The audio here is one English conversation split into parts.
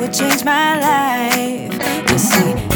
would change my life. You see.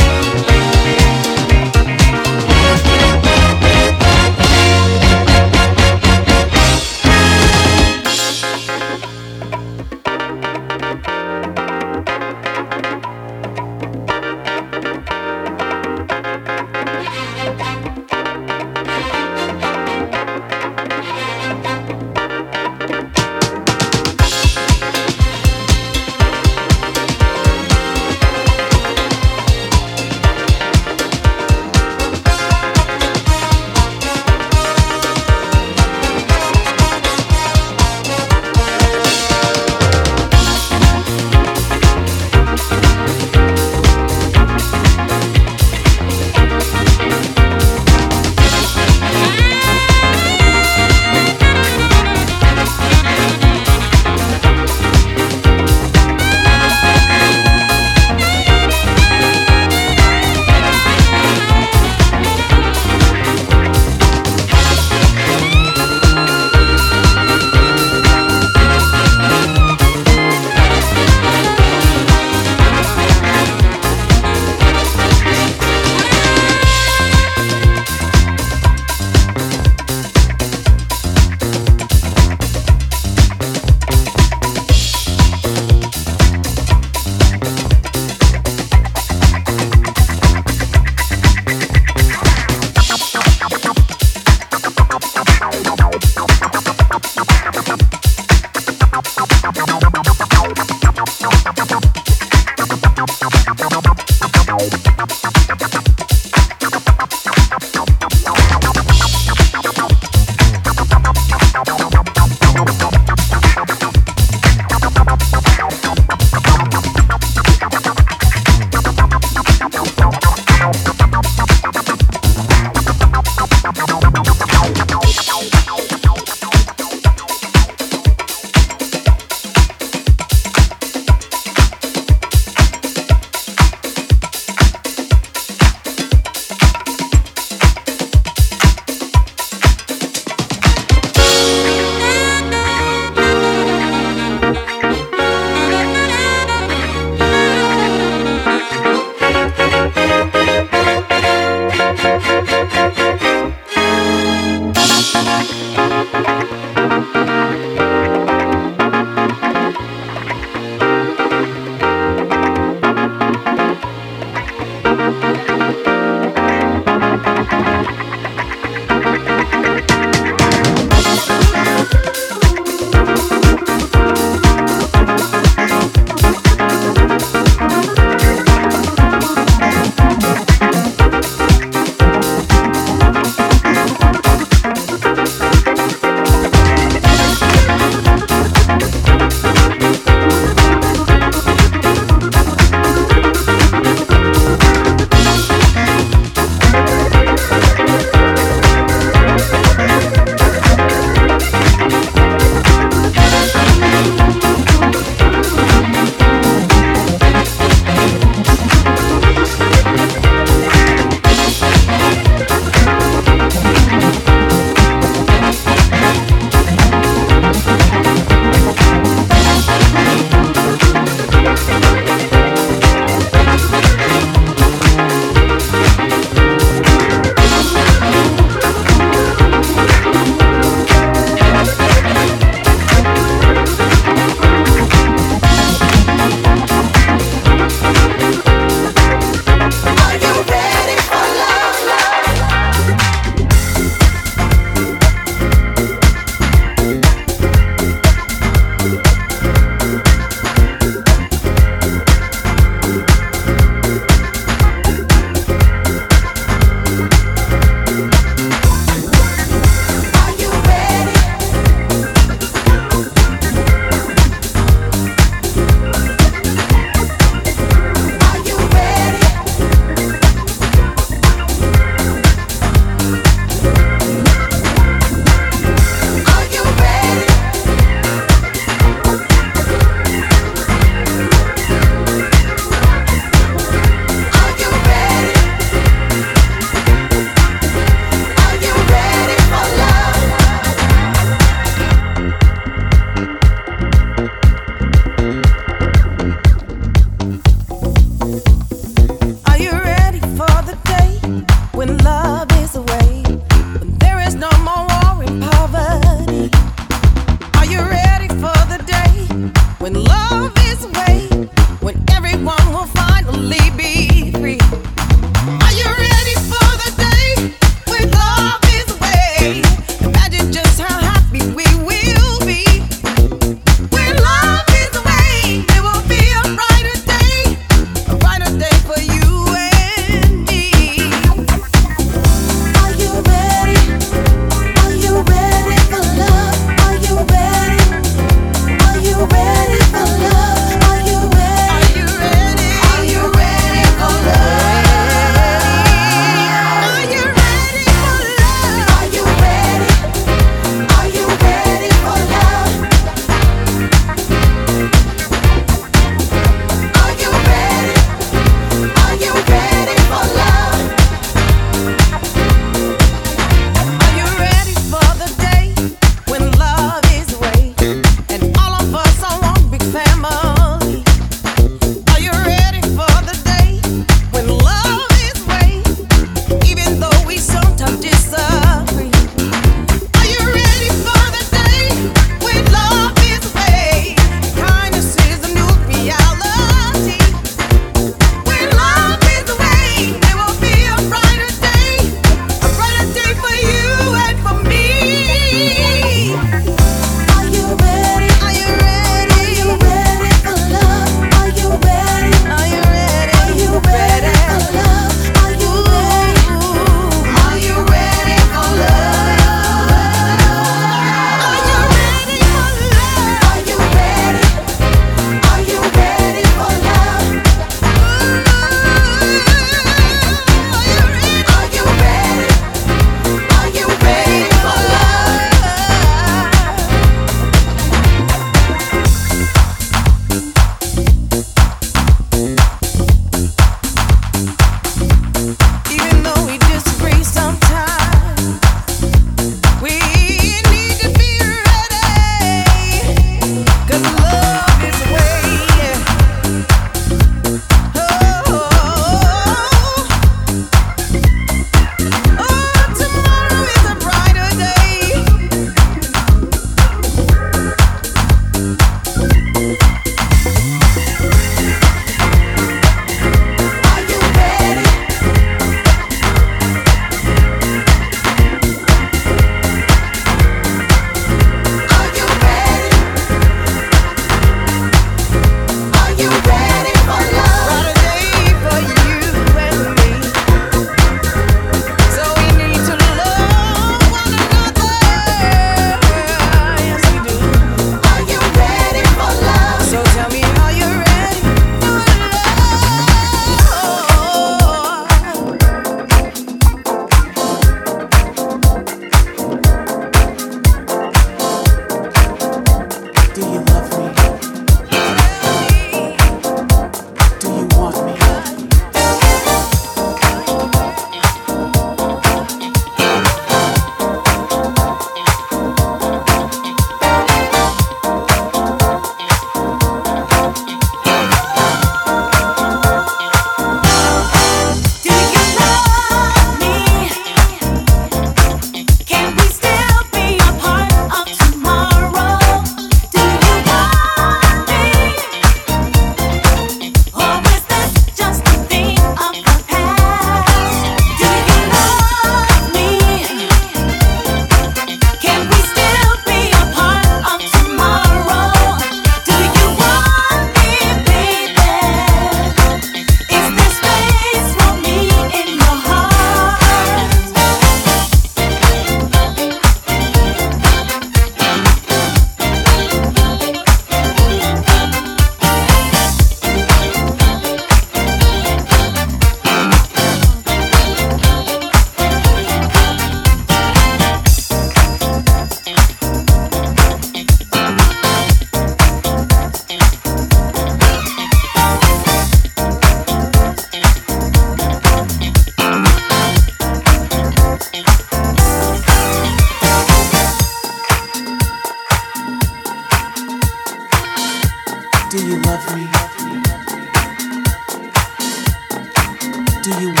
do you